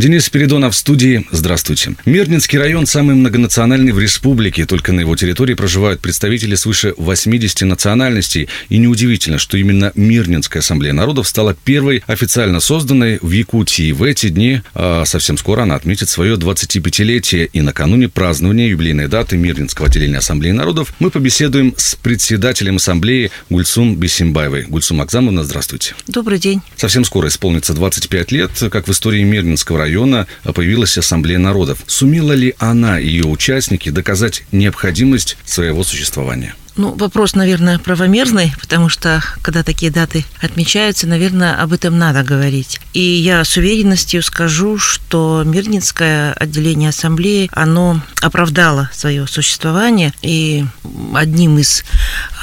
Денис Спиридонов в студии. Здравствуйте. Мирнинский район самый многонациональный в республике. Только на его территории проживают представители свыше 80 национальностей. И неудивительно, что именно Мирнинская ассамблея народов стала первой официально созданной в Якутии. В эти дни, а совсем скоро она отметит свое 25-летие. И накануне празднования юбилейной даты Мирнинского отделения ассамблеи народов мы побеседуем с председателем ассамблеи Гульсум Бесимбаевой. Гульсум Акзамовна, здравствуйте. Добрый день. Совсем скоро исполнится 25 лет, как в истории Мирнинского района района появилась Ассамблея народов. Сумела ли она и ее участники доказать необходимость своего существования? Ну, вопрос, наверное, правомерный, потому что, когда такие даты отмечаются, наверное, об этом надо говорить. И я с уверенностью скажу, что Мирнинское отделение ассамблеи, оно оправдало свое существование, и одним из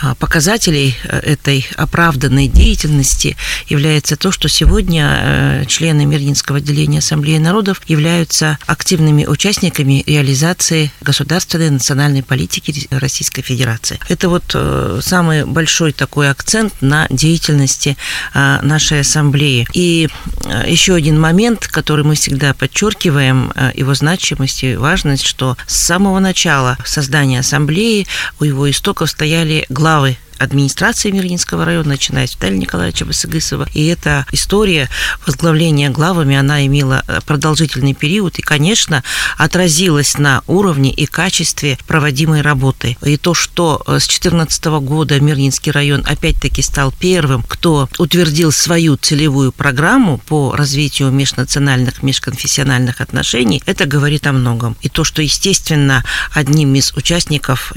а, показателей э, этой оправданной деятельности является то, что сегодня э, члены Мирнинского отделения Ассамблеи народов являются активными участниками реализации государственной национальной политики Российской Федерации. Это это вот э, самый большой такой акцент на деятельности э, нашей ассамблеи. И э, еще один момент, который мы всегда подчеркиваем, его значимость и важность, что с самого начала создания ассамблеи у его истоков стояли главы администрации Мирнинского района, начиная с Виталия Николаевича Басыгысова. И эта история возглавления главами, она имела э, продолжительный период и, конечно, отразилась на уровне и качестве проводимой работы. И то, что э, с 2014 года Мирнинский район опять-таки стал первым, кто утвердил свою целевую программу по развитию межнациональных, межконфессиональных отношений, это говорит о многом. И то, что, естественно, одним из участников,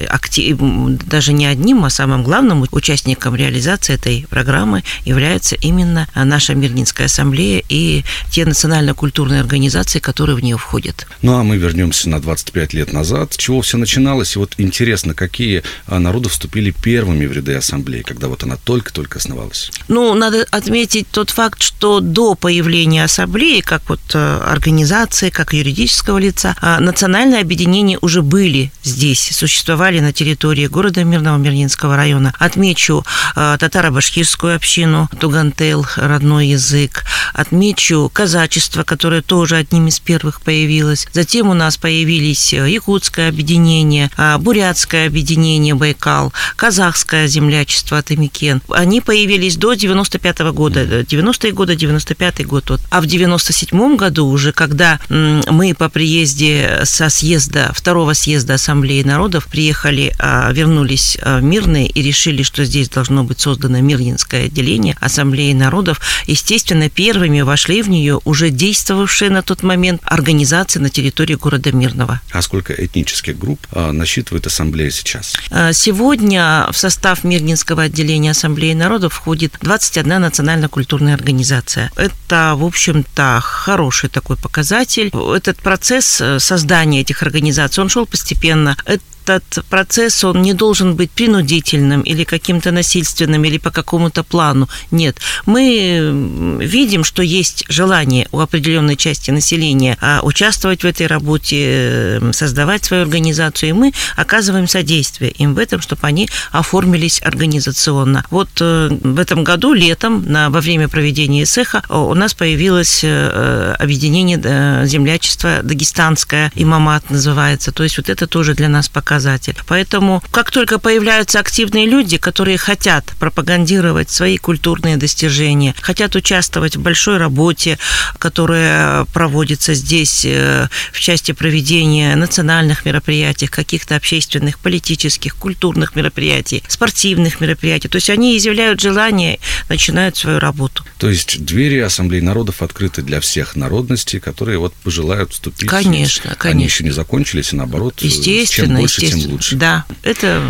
даже не одним, а самым главным, главным участником реализации этой программы является именно наша Мирнинская ассамблея и те национально-культурные организации, которые в нее входят. Ну а мы вернемся на 25 лет назад. С чего все начиналось? И вот интересно, какие а, народы вступили первыми в ряды ассамблеи, когда вот она только-только основалась? Ну, надо отметить тот факт, что до появления ассамблеи, как вот э, организации, как юридического лица, а, национальные объединения уже были здесь, существовали на территории города Мирного Мирнинского района. Отмечу э, татаро-башкирскую общину, тугантел, родной язык. Отмечу казачество, которое тоже одним из первых появилось. Затем у нас появились э, якутское объединение, э, бурятское объединение Байкал, казахское землячество Атамикен. Они появились до 95 -го года, 90-е годы, 95-й год. Вот. А в 97 году уже, когда мы по приезде со съезда, второго съезда Ассамблеи народов приехали, вернулись мирные и решили решили, что здесь должно быть создано Мирнинское отделение Ассамблеи народов, естественно, первыми вошли в нее уже действовавшие на тот момент организации на территории города Мирного. А сколько этнических групп а, насчитывает Ассамблея сейчас? А, сегодня в состав Мирнинского отделения Ассамблеи народов входит 21 национально-культурная организация. Это, в общем-то, хороший такой показатель. Этот процесс э, создания этих организаций, он шел постепенно. Это этот процесс, он не должен быть принудительным или каким-то насильственным или по какому-то плану. Нет. Мы видим, что есть желание у определенной части населения а, участвовать в этой работе, создавать свою организацию, и мы оказываем содействие им в этом, чтобы они оформились организационно. Вот э, в этом году, летом, на, во время проведения СЭХа, у нас появилось э, объединение э, землячества дагестанское, имамат называется. То есть вот это тоже для нас показывает показатель. Поэтому, как только появляются активные люди, которые хотят пропагандировать свои культурные достижения, хотят участвовать в большой работе, которая проводится здесь э, в части проведения национальных мероприятий, каких-то общественных, политических, культурных мероприятий, спортивных мероприятий. То есть они изъявляют желание, начинают свою работу. То есть двери Ассамблеи народов открыты для всех народностей, которые вот пожелают вступить. Конечно, конечно. Они еще не закончились, и наоборот, естественно, чем больше. Тем лучше. Да, это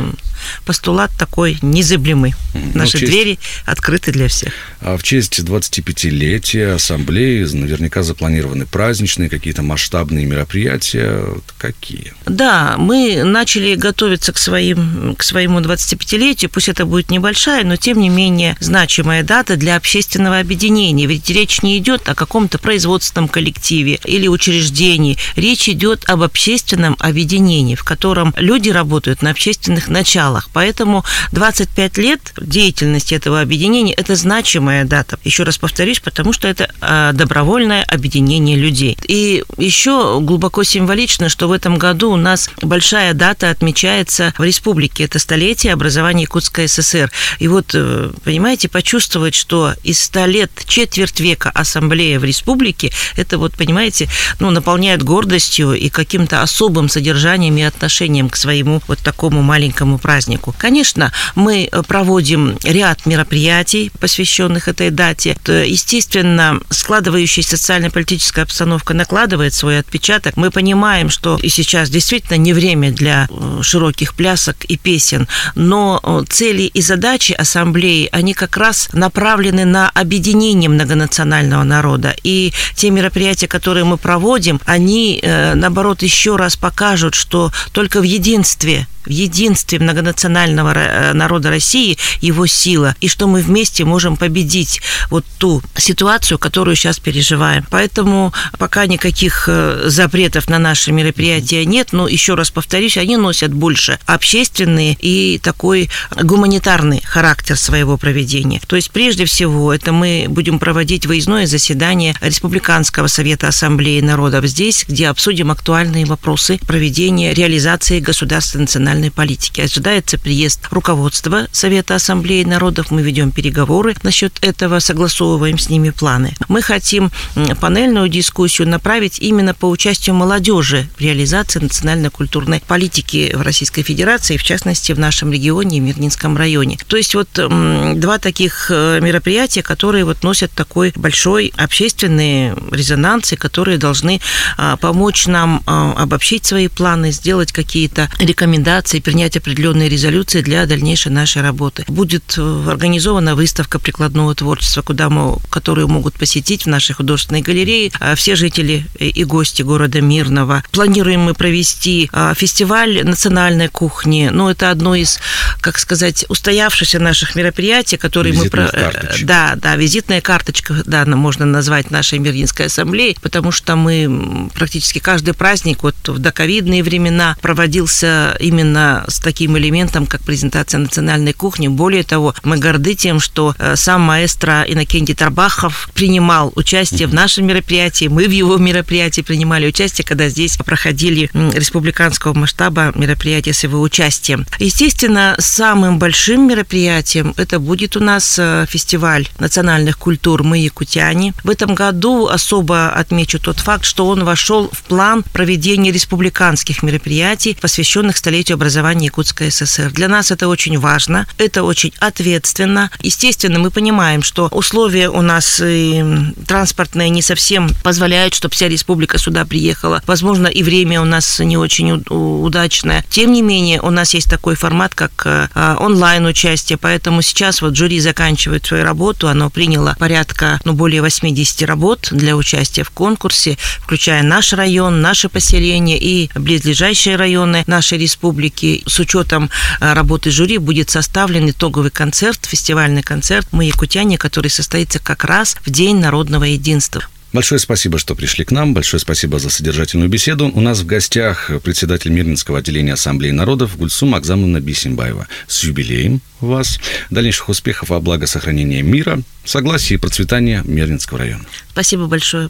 постулат такой незыблемый. Мгм. Наши Ну, честь- двери открыты для всех. А в честь 25-летия ассамблеи наверняка запланированы праздничные какие-то масштабные мероприятия. Какие? Да, мы начали готовиться к, своим, к своему 25-летию, пусть это будет небольшая, но тем не менее значимая дата для общественного объединения. Ведь речь не идет о каком-то производственном коллективе или учреждении. Речь идет об общественном объединении, в котором люди работают на общественных началах. Поэтому 25 лет деятельности этого объединения – это значимая дата. Еще раз повторюсь, потому что это а, добровольное объединение людей. И еще глубоко символично, что в этом году у нас большая дата отмечается в республике. Это столетие образования Якутской ССР. И вот, э, понимаете, почувствовать, что из 100 лет четверть века ассамблея в республике, это вот, понимаете, ну, наполняет гордостью и каким-то особым содержанием и отношением к своему вот такому маленькому празднику. Конечно, мы э, проводим ряд мероприятий, посвященных этой дате. Естественно, складывающаяся социально-политическая обстановка накладывает свой отпечаток. Мы понимаем, что и сейчас действительно не время для э, широких плясок и песен, но э, цели и задачи ассамблеи, они как раз направлены на объединение многонационального народа. И те мероприятия, которые мы проводим, они, наоборот, еще раз покажут, что только в единстве в единстве многонационального ро- народа России его сила, и что мы вместе можем победить вот ту ситуацию, которую сейчас переживаем. Поэтому пока никаких э, запретов на наши мероприятия нет, но еще раз повторюсь, они носят больше общественный и такой гуманитарный характер своего проведения. То есть прежде всего это мы будем проводить выездное заседание Республиканского совета Ассамблеи народов здесь, где обсудим актуальные вопросы проведения реализации государственной национальной политики. Ожидается приезд руководства Совета Ассамблеи народов. Мы ведем переговоры насчет этого, согласовываем с ними планы. Мы хотим панельную дискуссию направить именно по участию молодежи в реализации национально-культурной политики в Российской Федерации, в частности, в нашем регионе, в Мирнинском районе. То есть вот два таких э, мероприятия, которые вот носят такой большой общественный резонанс и которые должны а, помочь нам а, обобщить свои планы, сделать какие-то рекомендации, принять определенные резолюции для дальнейшей нашей работы. Будет э, организована выставка прикладного творчества, куда мы, которую могут посетить в нашей художественной галерее а, все жители и- гости города Мирного. Планируем мы провести а, фестиваль национальной кухни. Ну, это одно из, как сказать, устоявшихся наших мероприятий, которые мы... Э, карточек. Да, да, визитная карточка, да, можно назвать нашей Мирнинской ассамблеей, потому что мы практически каждый праздник вот в доковидные времена проводился именно с таким элементом, как презентация национальной кухни. Более того, мы горды тем, что э, сам маэстро Иннокентий Тарбахов принимал участие в нашем мероприятии, мы в его мероприятии принимали участие, когда здесь проходили республиканского масштаба мероприятия с его участием. Естественно, самым большим мероприятием это будет у нас э, фестиваль национальных культур «Мы якутяне». В этом году особо отмечу тот факт, что он вошел в план проведения республиканских мероприятий, посвященных столетию образования Якутской ССР. Для нас это очень важно, это очень ответственно. Естественно, мы понимаем, что условия у нас и транспортные не совсем позволяют, чтобы вся республика сюда приехала. Возможно, и время у нас не очень удачное. Тем не менее, у нас есть такой формат, как э, а, онлайн-участие, поэтому сейчас вот жюри заканчивает свою работу, оно приняло порядка, ну, более 80 работ для участия в конкурсе, включая наш район, наше поселение и близлежащие районы нашей республики. С учетом э, работы жюри будет составлен итоговый концерт, фестивальный концерт «Мы якутяне», который состоится как раз в День народного единства. Большое спасибо, что пришли к нам. Большое спасибо за содержательную беседу. У нас в гостях председатель Мирнинского отделения Ассамблеи народов Гульсум Акзамовна Бисимбаева. С юбилеем вас. Дальнейших успехов во благо сохранения мира, согласия и процветания Мирнинского района. Спасибо большое.